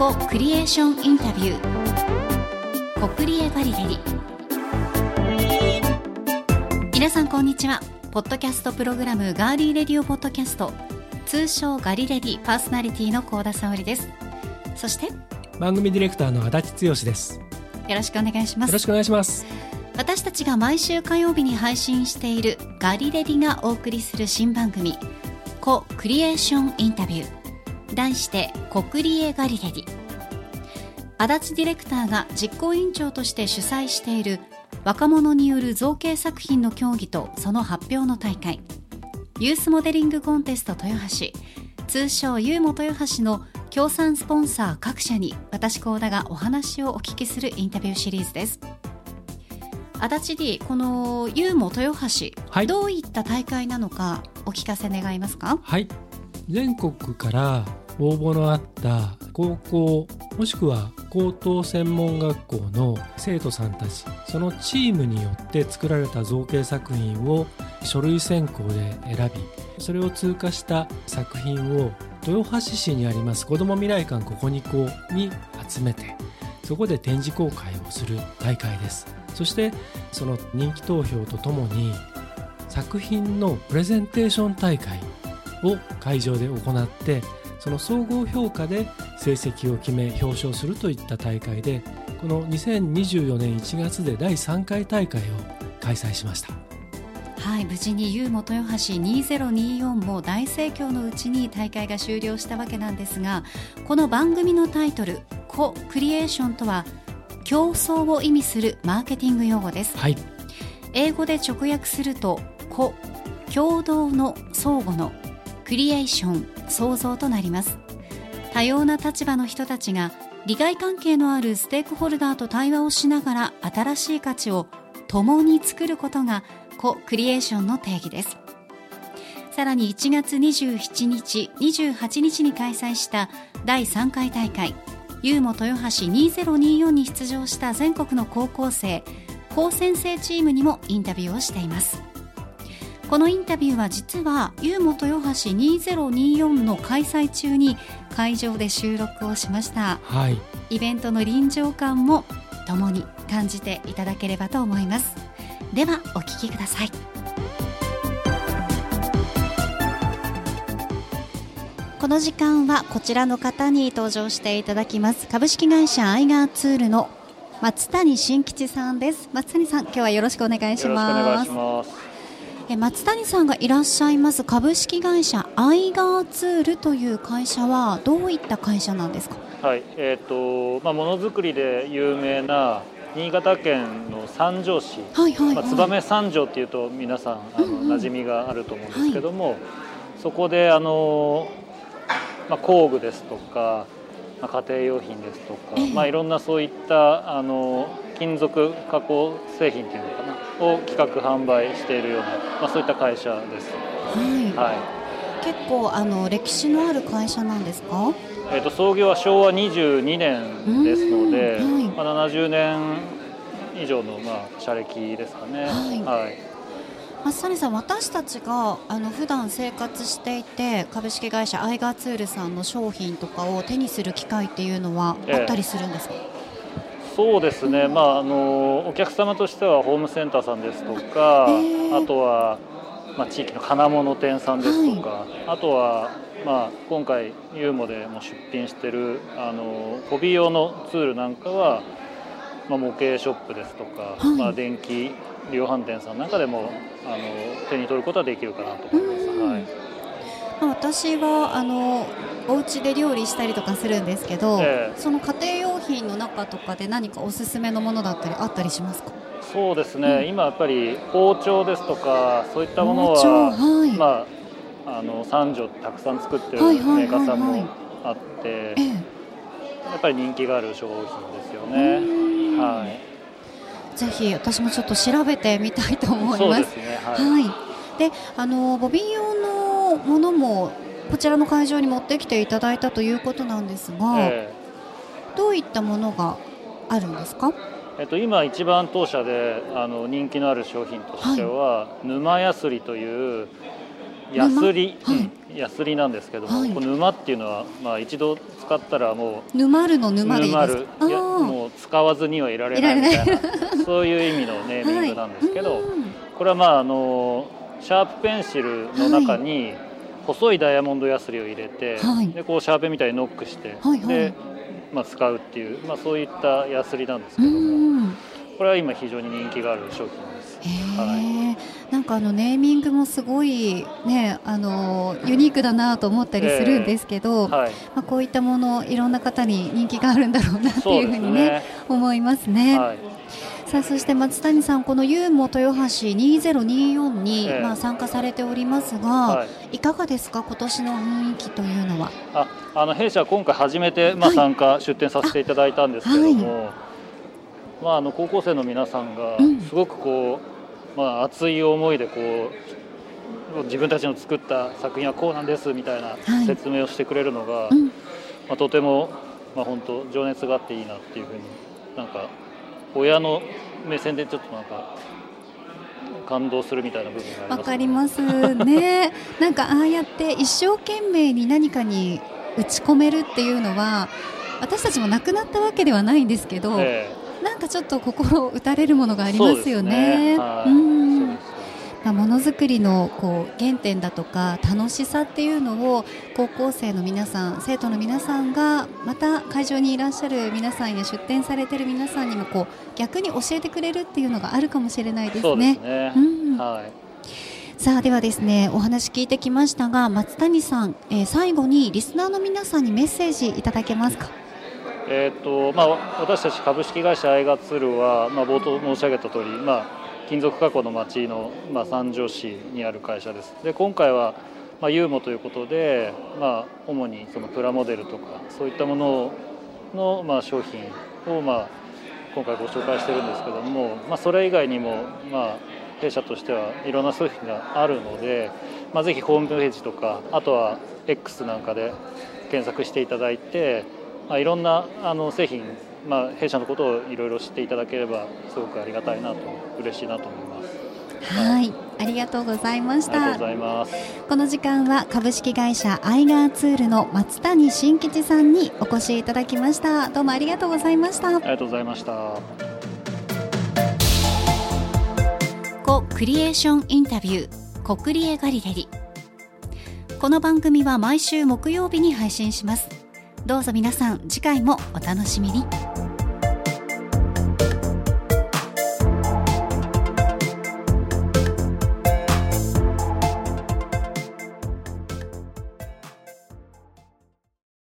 コクリエーションインタビュー。コクリエガリレディ皆さんこんにちは。ポッドキャストプログラムガーリーレディオポッドキャスト。通称ガリレディパーソナリティの高田沙織です。そして番組ディレクターの足立剛です。よよろしくお願いします。ろしくお願いします。私たちが毎週火曜日に配信しているガリレディがお送りする新番組コクリエーションインタビュー題してコクリエガリレディ足立ディレクターが実行委員長として主催している若者による造形作品の競技とその発表の大会。ユースモデリングコンテスト豊橋。通称ユーモ豊橋の協賛スポンサー各社に私高田がお話をお聞きするインタビューシリーズです。足立 D このユーモ豊橋、はい、どういった大会なのかお聞かせ願いますか？はい全国から応募のあった高校もしくは高等専門学校の生徒さんたち。そのチームによって作られた造形作品を書類選考で選びそれを通過した作品を豊橋市にあります子ども未来館ここにこうに集めてそこで展示公開をする大会です。そしてその人気投票とともに作品のプレゼンテーション大会を会場で行ってその総合評価で成績を決め表彰するといった大会でこの2024年1月で第3回大会を開催しました。はい無事に U 元豊橋2024も大盛況のうちに大会が終了したわけなんですがこの番組のタイトル「コ・クリエーション」とは競争を意味するマーケティング用語です、はい、英語で直訳すると「コ」共同の相互のクリエーション創造となります。多様な立場の人たちが利害関係のあるステークホルダーと対話をしながら新しい価値を共に作ることがコクリエーションの定義です。さらに1月27日28日に開催した第3回大会ユーモ豊橋2024に出場した全国の高校生高専生チームにもインタビューをしています。このインタビューは実はユーモ豊橋2024の開催中に会場で収録をしました、はい、イベントの臨場感も共に感じていただければと思います。ではお聞きください。この時間はこちらの方に登場していただきます。株式会社アイガーツールの松谷新吉さんです。松谷さん今日はよろしくお願いします。え松谷さんがいらっしゃいます株式会社アイガーツールという会社はどういった会社なんですか？はいえーとまあ、ものづくりで有名な新潟県の三条市、はいはいはい、まあ、燕三条っていうと皆さんあの、うんうん、馴染みがあると思うんですけども、はい、そこであの、まあ、工具ですとか、まあ、家庭用品ですとか、えー、まあ、いろんなそういったあの金属加工製品っていうのかなを企画販売しているような、まあ、そういった会社です。はい、はい。結構あの歴史のある会社なんですか？えーと、創業は昭和22年ですので、はい。まあ、70年以上の、まあ、社歴ですかね。はい、はい。松谷さん、私たちがあの普段生活していて株式会社アイガーツールさんの商品とかを手にする機会っていうのはあったりするんですか、えー、そうですね、まあ、あのお客様としてはホームセンターさんですとか、えー、あとは、まあ、地域の金物店さんですとか、はい、あとはまあ、今回ユーモでも出品してるあのホビー用のツールなんかは、まあ、模型ショップですとか、はい、まあ、電気量販店さんなんかでもあの手に取ることはできるかなと思います。はい。私はあのお家で料理したりとかするんですけど、えー、その家庭用品の中とかで何かおすすめのものだったりあったりしますか？そうですね、うん、今やっぱり包丁ですとかそういったものは、はい、まああの三条たくさん作ってるメーカーさんもあって、やっぱり人気がある商品ですよね。はい。ぜひ私もちょっと調べてみたいと思います。すね、はい。はい、で、あのボビン用のものもこちらの会場に持ってきていただいたということなんですが、えー、どういったものがあるんですか？えっと、今一番当社であの人気のある商品としては、はい、沼やすりというヤスリ、はい、ヤスリなんですけども、はい、この沼っていうのは、まあ、一度使ったらもう沼るの沼でいいです。かいやもう使わずにはいられない。みたいな そういう意味のネーミングなんですけど、はい、これはまああのシャープペンシルの中に細いダイヤモンドヤスリを入れて、はい、でこうシャーペンみたいにノックして、はいはい、でまあ、使うっていう、まあ、そういったヤスリなんですけども。これは今非常に人気がある商品です。はい、なんかあのネーミングもすごいねあのユニークだなと思ったりするんですけど、はい、まあ、こういったものいろんな方に人気があるんだろうなっていうふうにね、ね、思いますね。はいさあそして松谷さん、このユーモ豊橋2024に、えー、まあ参加されておりますが、はい、いかがですか、今年の雰囲気というのは。ああの弊社、今回初めて、まあ、参加、はい、出展させていただいたんですけども、はい、まあ、あの高校生の皆さんが、すごくこう、まあ、熱い思いでこう、自分たちの作った作品はこうなんですみたいな説明をしてくれるのが、うん、まあ、とても、まあ、本当情熱があっていいなっていうふうになんか親の目線でちょっとなんか感動するみたいな部分わかりますね。なんかああやって一生懸命に何かに打ち込めるっていうのは私たちも亡くなったわけではないんですけど、えー、なんかちょっと心打たれるものがありますよね。ね。うんものづくりのこう原点だとか楽しさっていうのを高校生の皆さん生徒の皆さんがまた会場にいらっしゃる皆さんや出展されてる皆さんにもこう逆に教えてくれるっていうのがあるかもしれないですね。さあではですねお話聞いてきましたが松谷さん、えー、最後にリスナーの皆さんにメッセージいただけますか？えーとまあ、私たち株式会社アイガツールは、まあ、冒頭申し上げた通り、まあ、金属加工の町の、まあ、三条市にある会社です。で今回は、まあ、ユーモということで、まあ、主にそのプラモデルとかそういったものの、まあ、商品を、まあ、今回ご紹介してるんですけども、まあ、それ以外にも、まあ、弊社としてはいろんな商品があるので、まあ、ぜひホームページとかあとは X なんかで検索していただいて、まあ、いろんなあの製品まあ、弊社のことをいろいろ知っていただければすごくありがたいなと嬉しいなと思います。はい、ありがとうございました。ありがとうございます。この時間は株式会社アイガーツールの松谷新吉さんにお越しいただきました。どうもありがとうございました。ありがとうございました。コクリエーションインタビューコクリエガリレリ。この番組は毎週木曜日に配信します。どうぞ皆さん次回もお楽しみに。